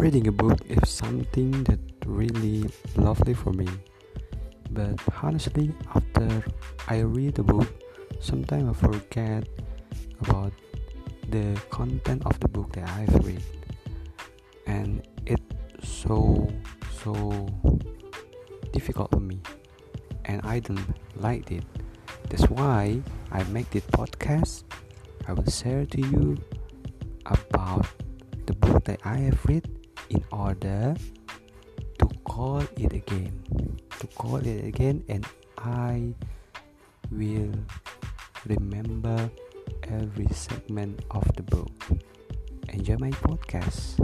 reading a book is something that really lovely for me. But honestly, after I read a book, sometimes I forget about the content of the book that I've read, and it's so so difficult for me, and I don't like it. That's why I make this podcast. I will share to you about the book that I have read in order to call it again to call it again and I will remember every segment of the book. Enjoy my podcast